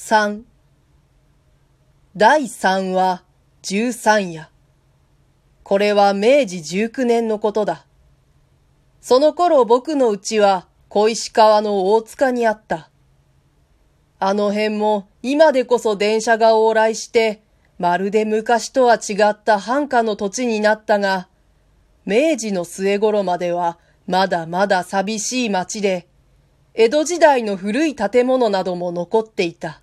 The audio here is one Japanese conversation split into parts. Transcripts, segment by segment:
三第三は十三夜。これは明治十九年のことだ。その頃僕の家は小石川の大塚にあった。あの辺も今でこそ電車が往来して、まるで昔とは違った繁華の土地になったが、明治の末頃まではまだまだ寂しい町で、江戸時代の古い建物なども残っていた。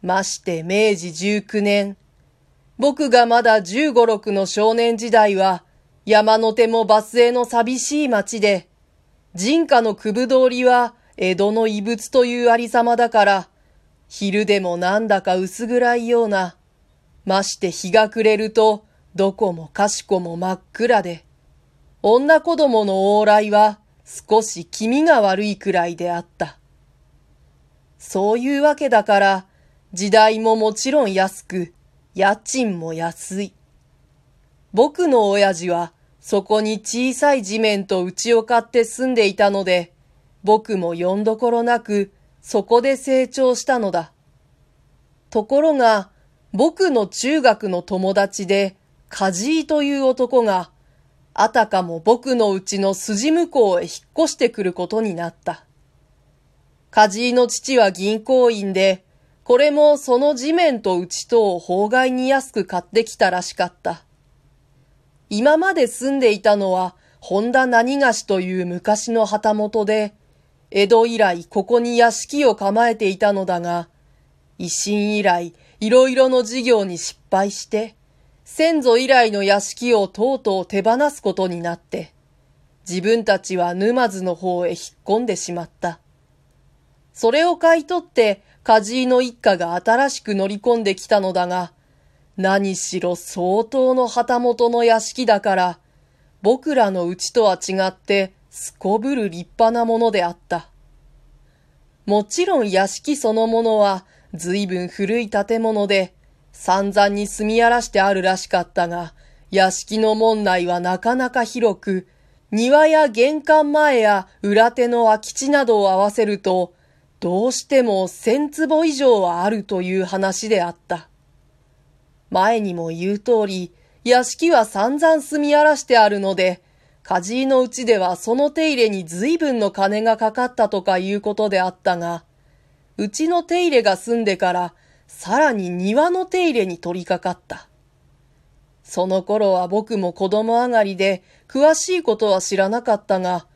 まして明治19年、僕がまだ15、6の少年時代は、山の手もバスへの寂しい町で、人家の区部通りは江戸の遺物というありさまだから、昼でもなんだか薄暗いような、まして日が暮れると、どこもかしこも真っ暗で、女子供の往来は少し気味が悪いくらいであった。そういうわけだから、時代ももちろん安く、家賃も安い。僕の親父はそこに小さい地面と家を買って住んでいたので、僕も呼んどころなくそこで成長したのだ。ところが、僕の中学の友達で、梶井という男が、あたかも僕のうちの筋向こうへ引っ越してくることになった。梶井の父は銀行員で、これもその地面と内とを法外に安く買ってきたらしかった。今まで住んでいたのは、本田何菓子という昔の旗本で、江戸以来ここに屋敷を構えていたのだが、維新以来いろいろの事業に失敗して、先祖以来の屋敷をとうとう手放すことになって、自分たちは沼津の方へ引っ込んでしまった。それを買い取って梶井の一家が新しく乗り込んできたのだが、何しろ相当の旗本の屋敷だから、僕らのうちとは違ってすこぶる立派なものであった。もちろん屋敷そのものは随分古い建物で、散々に住み荒らしてあるらしかったが、屋敷の門内はなかなか広く、庭や玄関前や裏手の空き地などを合わせると、どうしても千坪以上はあるという話であった。前にも言う通り、屋敷は散々住み荒らしてあるので、梶井のうちではその手入れに随分の金がかかったとかいうことであったが、うちの手入れが済んでから、さらに庭の手入れに取り掛かった。その頃は僕も子供上がりで、詳しいことは知らなかったが、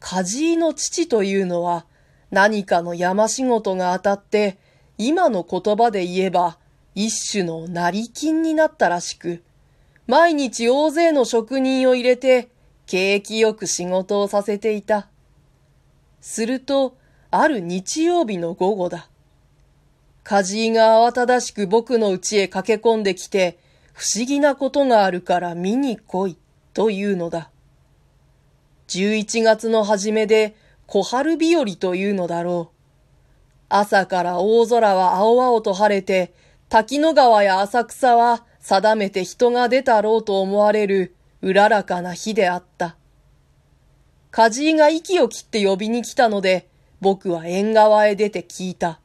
梶井の父というのは、何かの山仕事が当たって、今の言葉で言えば、一種の成金になったらしく、毎日大勢の職人を入れて、景気よく仕事をさせていた。すると、ある日曜日の午後だ。梶井が慌ただしく僕の家へ駆け込んできて、不思議なことがあるから見に来い、というのだ。11月の初めで、小春日和というのだろう。朝から大空は青々と晴れて、滝野川や浅草は定めて人が出たろうと思われるうららかな日であった。梶井が息を切って呼びに来たので、僕は縁側へ出て聞いた。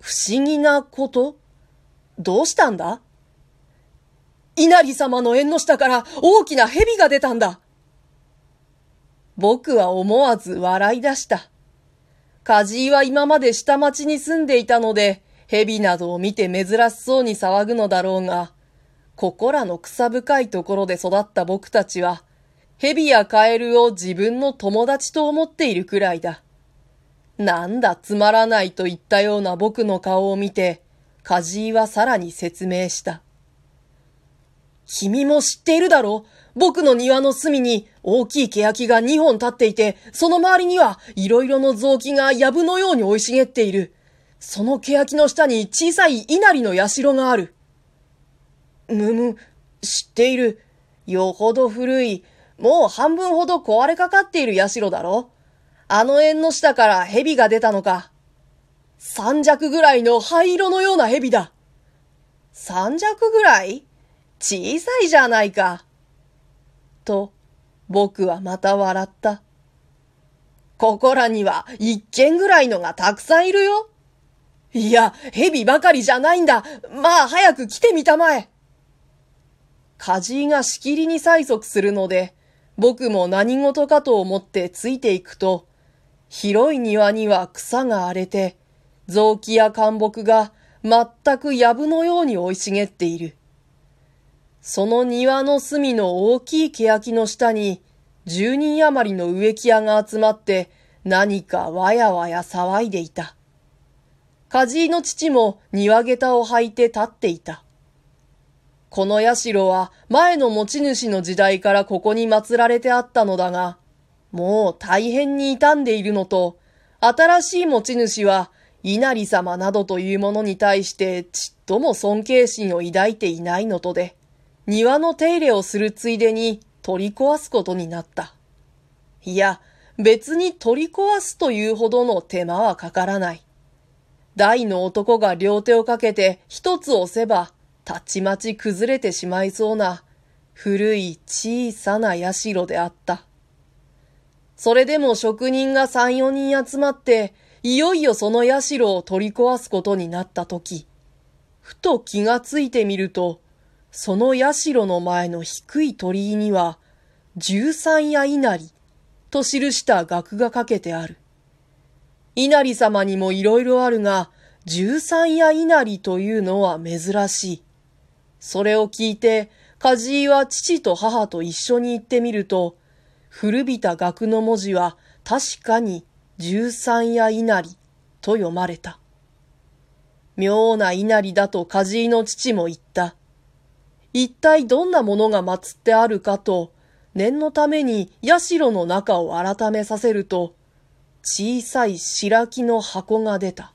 不思議なこと？どうしたんだ？稲荷様の縁の下から大きな蛇が出たんだ。僕は思わず笑い出した。梶井は今まで下町に住んでいたので、蛇などを見て珍しそうに騒ぐのだろうが、ここらの草深いところで育った僕たちは、蛇やカエルを自分の友達と思っているくらいだ。なんだつまらないといったような僕の顔を見て、梶井はさらに説明した。君も知っているだろう僕の庭の隅に大きい欅が2本立っていて、その周りにはいろいろの雑木が藪のように生い茂っている。その欅の下に小さい稲荷の社がある。むむ、知っている。よほど古い、もう半分ほど壊れかかっている社だろあの縁の下から蛇が出たのか。三尺ぐらいの灰色のような蛇だ。三尺ぐらい？小さいじゃないか。と、僕はまた笑った。ここらには一軒ぐらいのがたくさんいるよ。いや、蛇ばかりじゃないんだ。まあ、早く来てみたまえ。梶井がしきりに催促するので、僕も何事かと思ってついていくと、広い庭には草が荒れて、雑木や灌木が全く藪のように生い茂っている。その庭の隅の大きい欅の下に、十人余りの植木屋が集まって何かわやわや騒いでいた。梶井の父も庭下駄を履いて立っていた。この社は前の持ち主の時代からここに祀られてあったのだが、もう大変に傷んでいるのと、新しい持ち主は稲荷様などというものに対してちっとも尊敬心を抱いていないのとで、庭の手入れをするついでに取り壊すことになった。いや、別に取り壊すというほどの手間はかからない。大の男が両手をかけて一つ押せば、たちまち崩れてしまいそうな、古い小さな社であった。それでも職人が三四人集まって、いよいよその社を取り壊すことになった時、ふと気がついてみると、その社の前の低い鳥居には、十三夜稲荷と記した額がかけてある。稲荷様にもいろいろあるが、十三夜稲荷というのは珍しい。それを聞いて、梶井は父と母と一緒に行ってみると、古びた額の文字は確かに十三夜稲荷と読まれた。妙な稲荷だと梶井の父も言った。一体どんなものが祀ってあるかと、念のために社の中を改めさせると、小さい白木の箱が出た。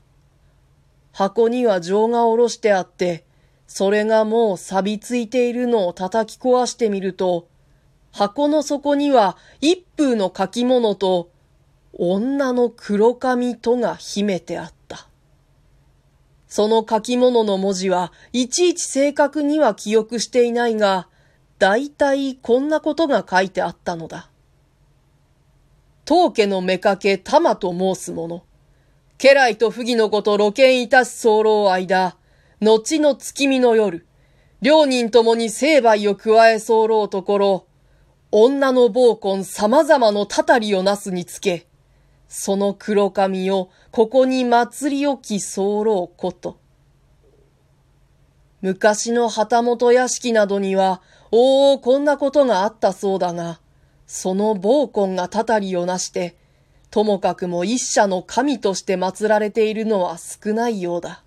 箱には錠が下ろしてあって、それがもう錆びついているのを叩き壊してみると、箱の底には一風の書き物と、女の黒髪とが秘めてあった。その書き物の文字はいちいち正確には記憶していないが、だいたいこんなことが書いてあったのだ。当家の妾玉と申す者。家来と不義のこと露見いたし候間、後の月見の夜、両人ともに成敗を加え候ところ、女の暴婚様々のたたりをなすにつけ、その黒髪をここに祭り置き候こと。昔の旗本屋敷などには、おおこんなことがあったそうだが、その暴婚がたたりをなして、ともかくも一社の神として祀られているのは少ないようだ。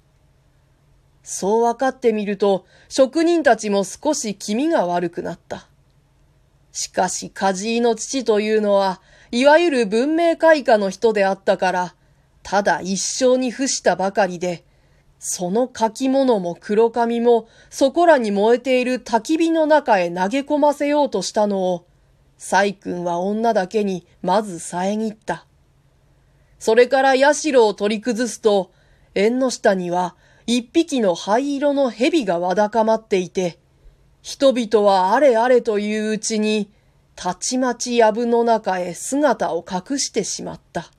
そう分かってみると、職人たちも少し気味が悪くなった。しかし、梶井の父というのは、いわゆる文明開化の人であったから、ただ一生に付したばかりで、その書き物も黒髪もそこらに燃えている焚き火の中へ投げ込ませようとしたのを、細君は女だけにまず遮った。それから社を取り崩すと、縁の下には一匹の灰色の蛇がわだかまっていて、人々はあれあれといううちに、たちまち藪の中へ姿を隠してしまった。